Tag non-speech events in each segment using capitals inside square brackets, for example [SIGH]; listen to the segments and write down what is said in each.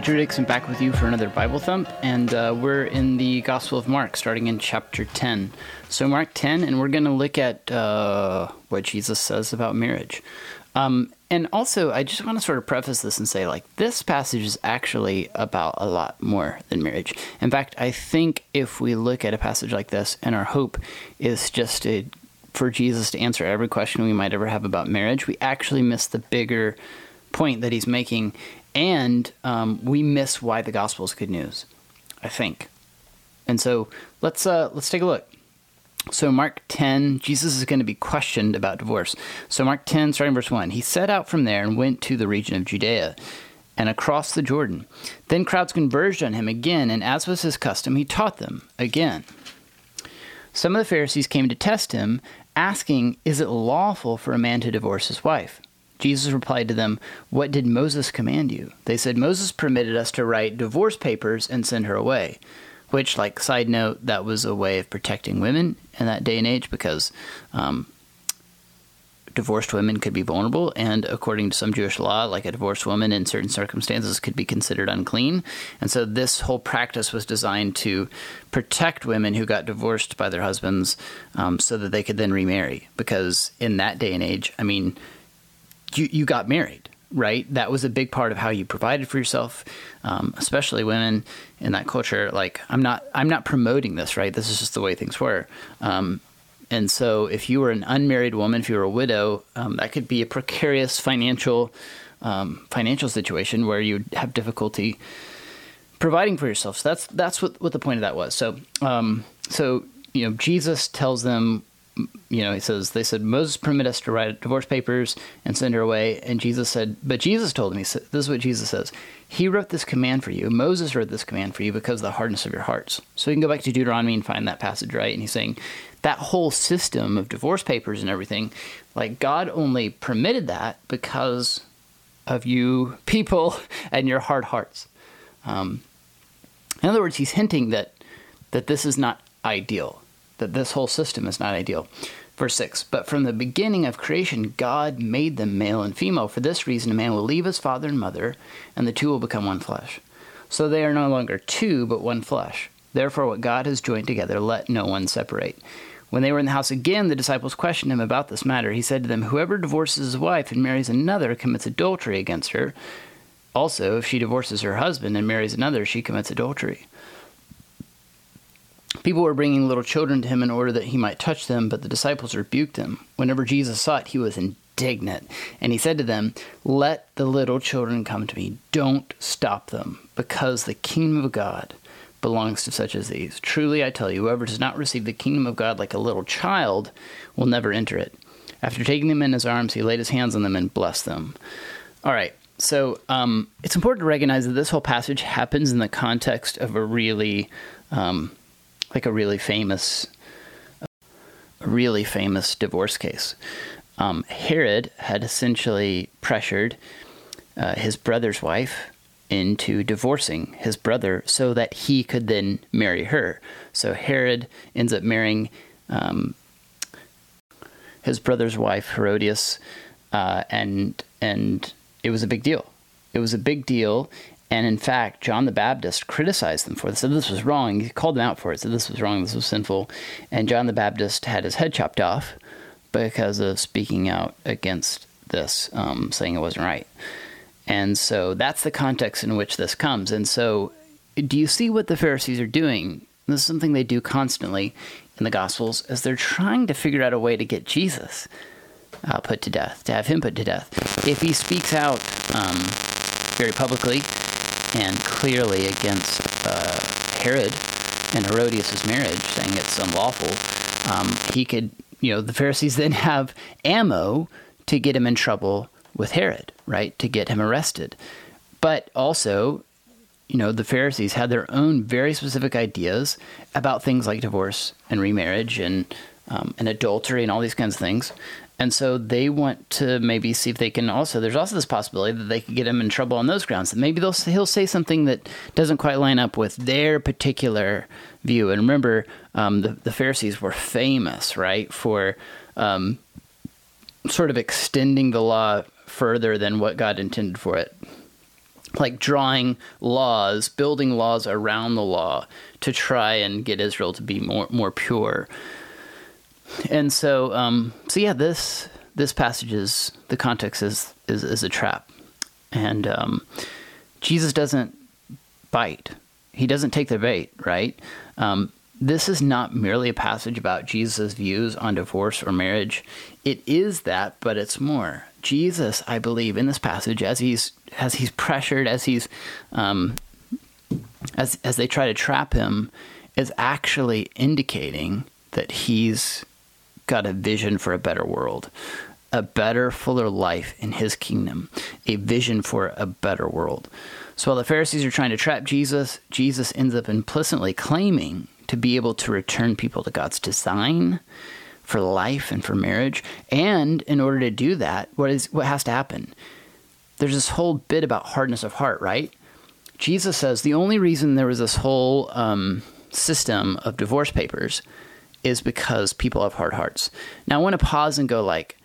Hey, Drew Dixon back with you for another Bible Thump, and uh, we're in the Gospel of Mark, starting in chapter 10. So, Mark 10, and we're going to look at uh, what Jesus says about marriage. Um, and also, I just want to sort of preface this and say, like, this passage is actually about a lot more than marriage. In fact, I think if we look at a passage like this, and our hope is just to, for Jesus to answer every question we might ever have about marriage, we actually miss the bigger point that he's making and um, we miss why the gospel is good news. I think, and so let's uh, let's take a look. So Mark 10, Jesus is going to be questioned about divorce. So Mark 10, starting verse 1, he set out from there and went to the region of Judea and across the Jordan. Then crowds converged on him again, and as was his custom, he taught them again. Some of the Pharisees came to test him, asking, Is it lawful for a man to divorce his wife? Jesus replied to them, What did Moses command you? They said, Moses permitted us to write divorce papers and send her away. Which, like, side note, that was a way of protecting women in that day and age because um, divorced women could be vulnerable, and according to some Jewish law, like a divorced woman in certain circumstances could be considered unclean. And so this whole practice was designed to protect women who got divorced by their husbands um, so that they could then remarry. Because in that day and age, I mean, you, you got married, right? That was a big part of how you provided for yourself, um, especially women in that culture. Like, I'm not, I'm not promoting this, right? This is just the way things were. Um, and so, if you were an unmarried woman, if you were a widow, um, that could be a precarious financial, um, financial situation where you have difficulty providing for yourself. So that's that's what, what the point of that was. So, um, so you know, Jesus tells them you know, he says, they said, Moses permitted us to write divorce papers and send her away. And Jesus said, but Jesus told me, this is what Jesus says. He wrote this command for you. Moses wrote this command for you because of the hardness of your hearts. So you can go back to Deuteronomy and find that passage, right? And he's saying that whole system of divorce papers and everything, like God only permitted that because of you people [LAUGHS] and your hard hearts. Um, in other words, he's hinting that that this is not ideal that this whole system is not ideal. Verse 6 But from the beginning of creation, God made them male and female. For this reason, a man will leave his father and mother, and the two will become one flesh. So they are no longer two, but one flesh. Therefore, what God has joined together, let no one separate. When they were in the house again, the disciples questioned him about this matter. He said to them, Whoever divorces his wife and marries another commits adultery against her. Also, if she divorces her husband and marries another, she commits adultery. People were bringing little children to him in order that he might touch them, but the disciples rebuked him. Whenever Jesus saw it, he was indignant, and he said to them, Let the little children come to me. Don't stop them, because the kingdom of God belongs to such as these. Truly, I tell you, whoever does not receive the kingdom of God like a little child will never enter it. After taking them in his arms, he laid his hands on them and blessed them. All right, so um, it's important to recognize that this whole passage happens in the context of a really um, like a really famous, really famous divorce case. Um, Herod had essentially pressured uh, his brother's wife into divorcing his brother so that he could then marry her. So Herod ends up marrying um, his brother's wife, Herodias, uh, and and it was a big deal. It was a big deal, and in fact, John the Baptist criticized them for this, said this was wrong. He called them out for it, said this was wrong, this was sinful. And John the Baptist had his head chopped off because of speaking out against this, um, saying it wasn't right. And so that's the context in which this comes. And so, do you see what the Pharisees are doing? This is something they do constantly in the Gospels, as they're trying to figure out a way to get Jesus uh, put to death, to have him put to death. If he speaks out um, very publicly, and clearly against uh, Herod and Herodias' marriage, saying it's unlawful, um, he could, you know, the Pharisees then have ammo to get him in trouble with Herod, right? To get him arrested. But also, you know, the Pharisees had their own very specific ideas about things like divorce and remarriage and um, and adultery and all these kinds of things. And so they want to maybe see if they can also. There's also this possibility that they could get him in trouble on those grounds. Maybe they'll he'll say something that doesn't quite line up with their particular view. And remember, um, the the Pharisees were famous, right, for um, sort of extending the law further than what God intended for it. like drawing laws, building laws around the law to try and get Israel to be more more pure. And so, um, so yeah, this this passage is the context is is, is a trap, and um, Jesus doesn't bite. He doesn't take the bait, right? Um, this is not merely a passage about Jesus' views on divorce or marriage. It is that, but it's more. Jesus, I believe, in this passage, as he's as he's pressured, as he's um, as as they try to trap him, is actually indicating that he's got a vision for a better world, a better, fuller life in his kingdom, a vision for a better world. So while the Pharisees are trying to trap Jesus, Jesus ends up implicitly claiming to be able to return people to God's design for life and for marriage. And in order to do that, what is what has to happen? There's this whole bit about hardness of heart, right? Jesus says the only reason there was this whole um, system of divorce papers is because people have hard hearts. Now I want to pause and go like,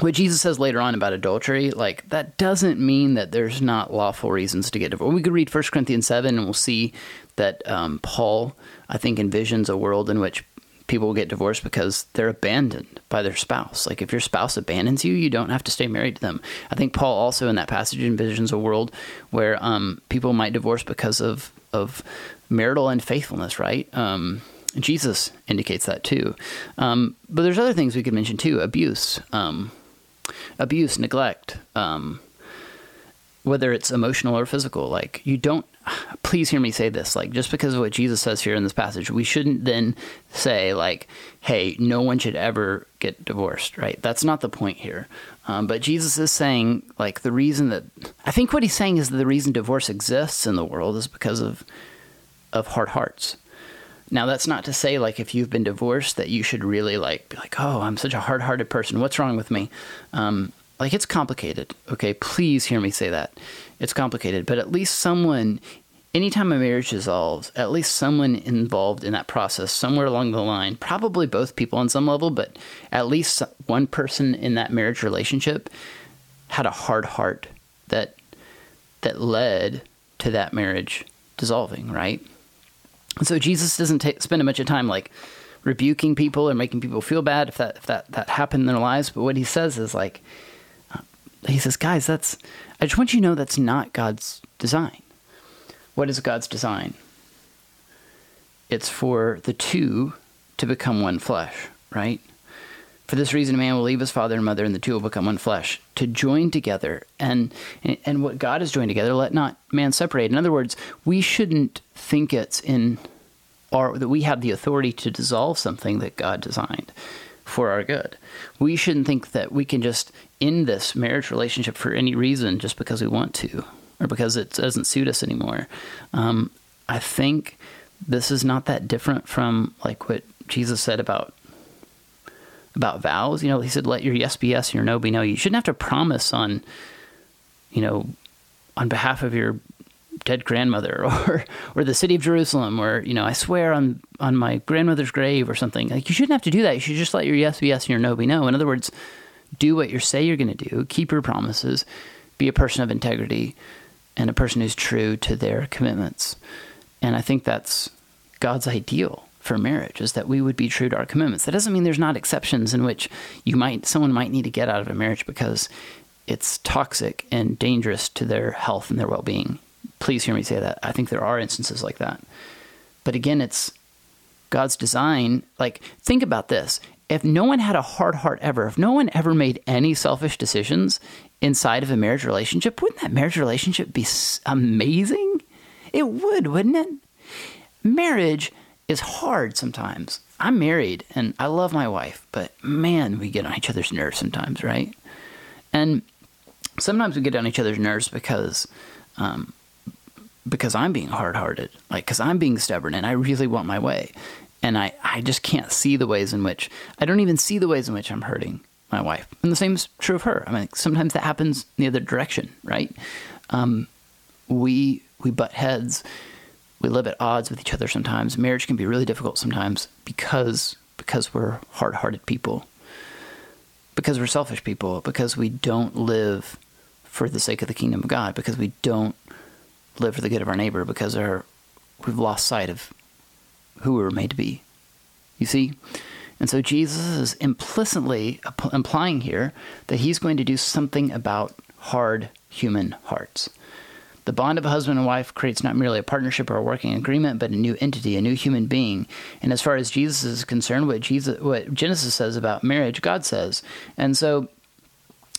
what Jesus says later on about adultery, like that doesn't mean that there's not lawful reasons to get divorced. We could read 1 Corinthians 7 and we'll see that um, Paul, I think, envisions a world in which people will get divorced because they're abandoned by their spouse. Like if your spouse abandons you, you don't have to stay married to them. I think Paul also in that passage envisions a world where um, people might divorce because of of marital unfaithfulness, right? Um, Jesus indicates that too. Um, but there's other things we could mention too: abuse, um, abuse, neglect. Um, whether it's emotional or physical. Like, you don't, please hear me say this. Like, just because of what Jesus says here in this passage, we shouldn't then say, like, hey, no one should ever get divorced, right? That's not the point here. Um, but Jesus is saying, like, the reason that, I think what he's saying is the reason divorce exists in the world is because of, of hard hearts. Now that's not to say like if you've been divorced that you should really like be like oh I'm such a hard-hearted person what's wrong with me um, like it's complicated. Okay, please hear me say that. It's complicated, but at least someone anytime a marriage dissolves, at least someone involved in that process somewhere along the line, probably both people on some level, but at least one person in that marriage relationship had a hard heart that that led to that marriage dissolving, right? So Jesus doesn't take, spend a bunch of time like rebuking people or making people feel bad if that if that that happened in their lives, but what he says is like he says, guys, that's, I just want you to know that's not God's design. What is God's design? It's for the two to become one flesh, right? For this reason, a man will leave his father and mother, and the two will become one flesh. To join together, and and what God has joined together, let not man separate. In other words, we shouldn't think it's in, or that we have the authority to dissolve something that God designed for our good. We shouldn't think that we can just end this marriage relationship for any reason just because we want to or because it doesn't suit us anymore. Um, I think this is not that different from like what Jesus said about about vows. You know, he said, "Let your yes be yes and your no be no." You shouldn't have to promise on, you know, on behalf of your dead grandmother [LAUGHS] or or the city of Jerusalem or you know I swear on on my grandmother's grave or something. Like you shouldn't have to do that. You should just let your yes be yes and your no be no. In other words do what you say you're going to do. Keep your promises. Be a person of integrity and a person who's true to their commitments. And I think that's God's ideal for marriage is that we would be true to our commitments that doesn't mean there's not exceptions in which you might someone might need to get out of a marriage because it's toxic and dangerous to their health and their well-being please hear me say that. I think there are instances like that. But again, it's God's design. Like, think about this. If no one had a hard heart ever, if no one ever made any selfish decisions inside of a marriage relationship, wouldn't that marriage relationship be amazing? It would, wouldn't it? Marriage is hard sometimes. I'm married and I love my wife, but man, we get on each other's nerves sometimes, right? And sometimes we get on each other's nerves because um, because I'm being hard hearted, like, because I'm being stubborn and I really want my way. And I, I just can't see the ways in which, I don't even see the ways in which I'm hurting my wife. And the same is true of her. I mean, sometimes that happens in the other direction, right? Um, we, we butt heads. We live at odds with each other sometimes. Marriage can be really difficult sometimes because, because we're hard hearted people, because we're selfish people, because we don't live for the sake of the kingdom of God because we don't live for the good of our neighbor because our, we've lost sight of who we were made to be. You see? And so Jesus is implicitly implying here that he's going to do something about hard human hearts. The bond of a husband and wife creates not merely a partnership or a working agreement, but a new entity, a new human being. And as far as Jesus is concerned, what Jesus, what Genesis says about marriage, God says. And so,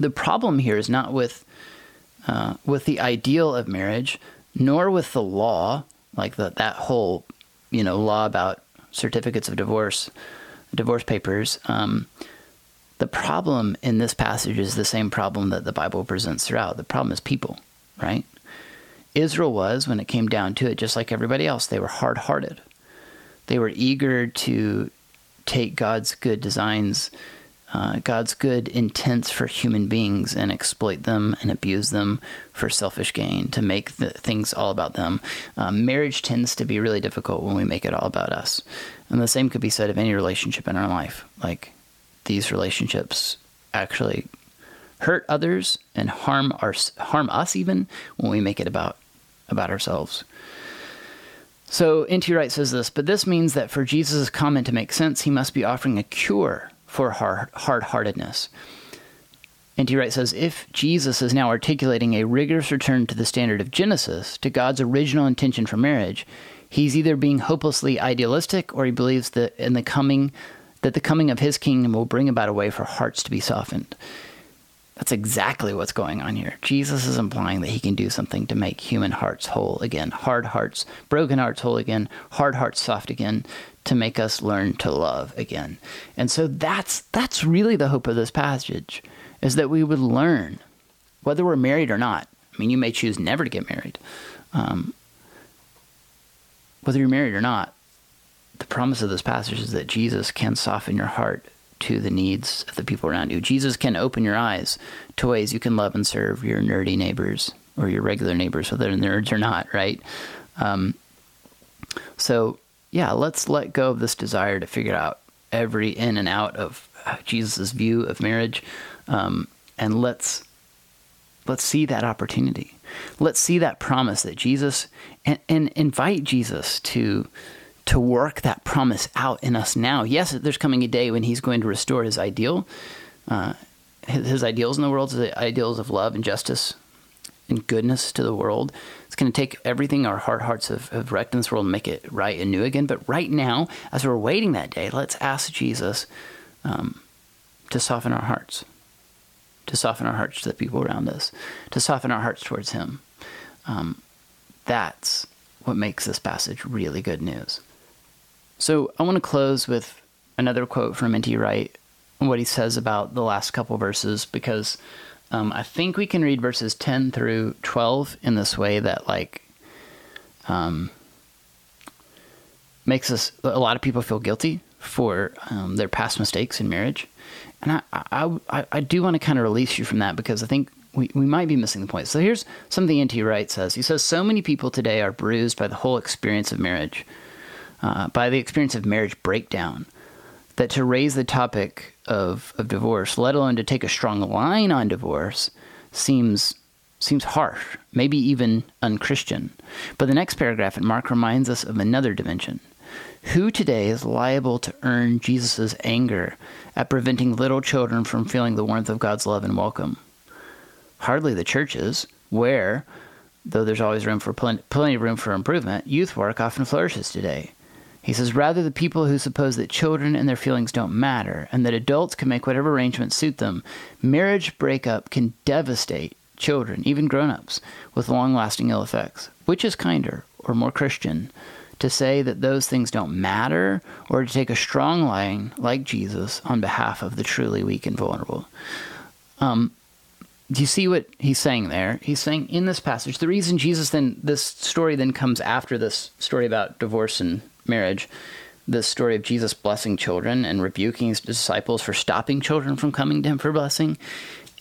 the problem here is not with uh, with the ideal of marriage, nor with the law, like the, that whole you know law about certificates of divorce, divorce papers. Um, the problem in this passage is the same problem that the Bible presents throughout. The problem is people, right? Israel was, when it came down to it, just like everybody else, they were hard hearted. They were eager to take God's good designs, uh, God's good intents for human beings, and exploit them and abuse them for selfish gain, to make the things all about them. Um, marriage tends to be really difficult when we make it all about us. And the same could be said of any relationship in our life. Like these relationships actually hurt others and harm our harm us even when we make it about about ourselves. So N.T. Wright says this, but this means that for Jesus' comment to make sense, he must be offering a cure for hard heartedness. N.T. Wright says if Jesus is now articulating a rigorous return to the standard of Genesis, to God's original intention for marriage, he's either being hopelessly idealistic or he believes that in the coming that the coming of his kingdom will bring about a way for hearts to be softened. That's exactly what's going on here. Jesus is implying that he can do something to make human hearts whole again, hard hearts, broken hearts whole again, hard hearts soft again, to make us learn to love again. And so that's that's really the hope of this passage is that we would learn whether we're married or not. I mean, you may choose never to get married. Um, whether you're married or not, the promise of this passage is that Jesus can soften your heart to the needs of the people around you. Jesus can open your eyes to ways you can love and serve your nerdy neighbors or your regular neighbors, whether they're nerds or not, right? Um, so, yeah, let's let go of this desire to figure out every in and out of Jesus' view of marriage, um, and let's let's see that opportunity. Let's see that promise that Jesus and, and invite Jesus to to work that promise out in us now. Yes, there's coming a day when He's going to restore His ideal, uh, his, ideals in the world, the ideals of love and justice and goodness to the world. It's going to take everything our hard hearts have, have wrecked in this world and make it right and new again. But right now, as we're waiting that day, let's ask Jesus um, to soften our hearts, to soften our hearts to the people around us, to soften our hearts towards Him. Um, that's what makes this passage really good news. So I want to close with another quote from N.T. Wright what he says about the last couple verses because um, I think we can read verses 10 through 12 in this way that, like, um, makes us, a lot of people feel guilty for um, their past mistakes in marriage. And I, I, I, I do want to kind of release you from that because I think we, we might be missing the point. So here's something N.T. Wright says. He says, So many people today are bruised by the whole experience of marriage uh, by the experience of marriage breakdown that to raise the topic of, of divorce, let alone to take a strong line on divorce, seems seems harsh, maybe even unchristian. But the next paragraph in Mark reminds us of another dimension. Who today is liable to earn Jesus' anger at preventing little children from feeling the warmth of God's love and welcome? Hardly the churches, where, though there's always room for plenty, plenty of room for improvement, youth work often flourishes today. He says, rather, the people who suppose that children and their feelings don't matter and that adults can make whatever arrangements suit them, marriage breakup can devastate children, even grown ups, with long lasting ill effects. Which is kinder or more Christian? To say that those things don't matter or to take a strong line like Jesus on behalf of the truly weak and vulnerable? Um, do you see what he's saying there? He's saying in this passage, the reason Jesus then, this story then comes after this story about divorce and marriage, the story of Jesus blessing children and rebuking his disciples for stopping children from coming to him for blessing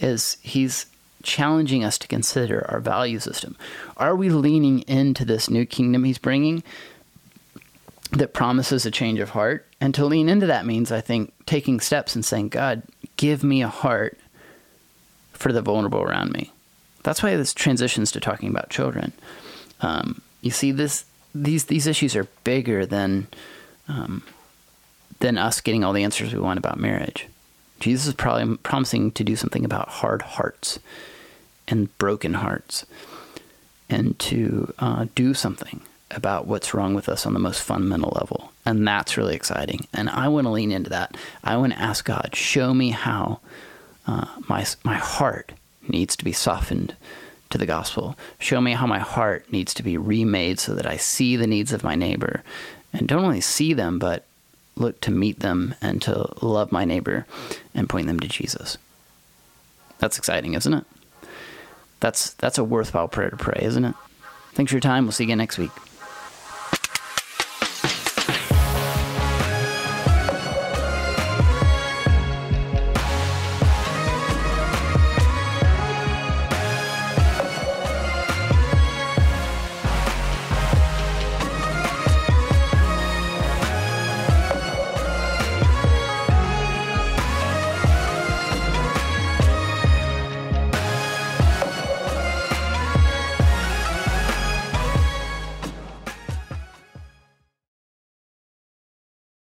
is he's challenging us to consider our value system. Are we leaning into this new kingdom he's bringing that promises a change of heart? And to lean into that means, I think, taking steps and saying, God, give me a heart for the vulnerable around me. That's why this transitions to talking about children. Um, you see, this these these issues are bigger than um, than us getting all the answers we want about marriage. Jesus is probably promising to do something about hard hearts and broken hearts, and to uh, do something about what's wrong with us on the most fundamental level. And that's really exciting. And I want to lean into that. I want to ask God, show me how uh, my my heart needs to be softened to the gospel. Show me how my heart needs to be remade so that I see the needs of my neighbor and don't only see them, but look to meet them and to love my neighbor and point them to Jesus. That's exciting, isn't it? That's that's a worthwhile prayer to pray, isn't it? Thanks for your time. We'll see you again next week.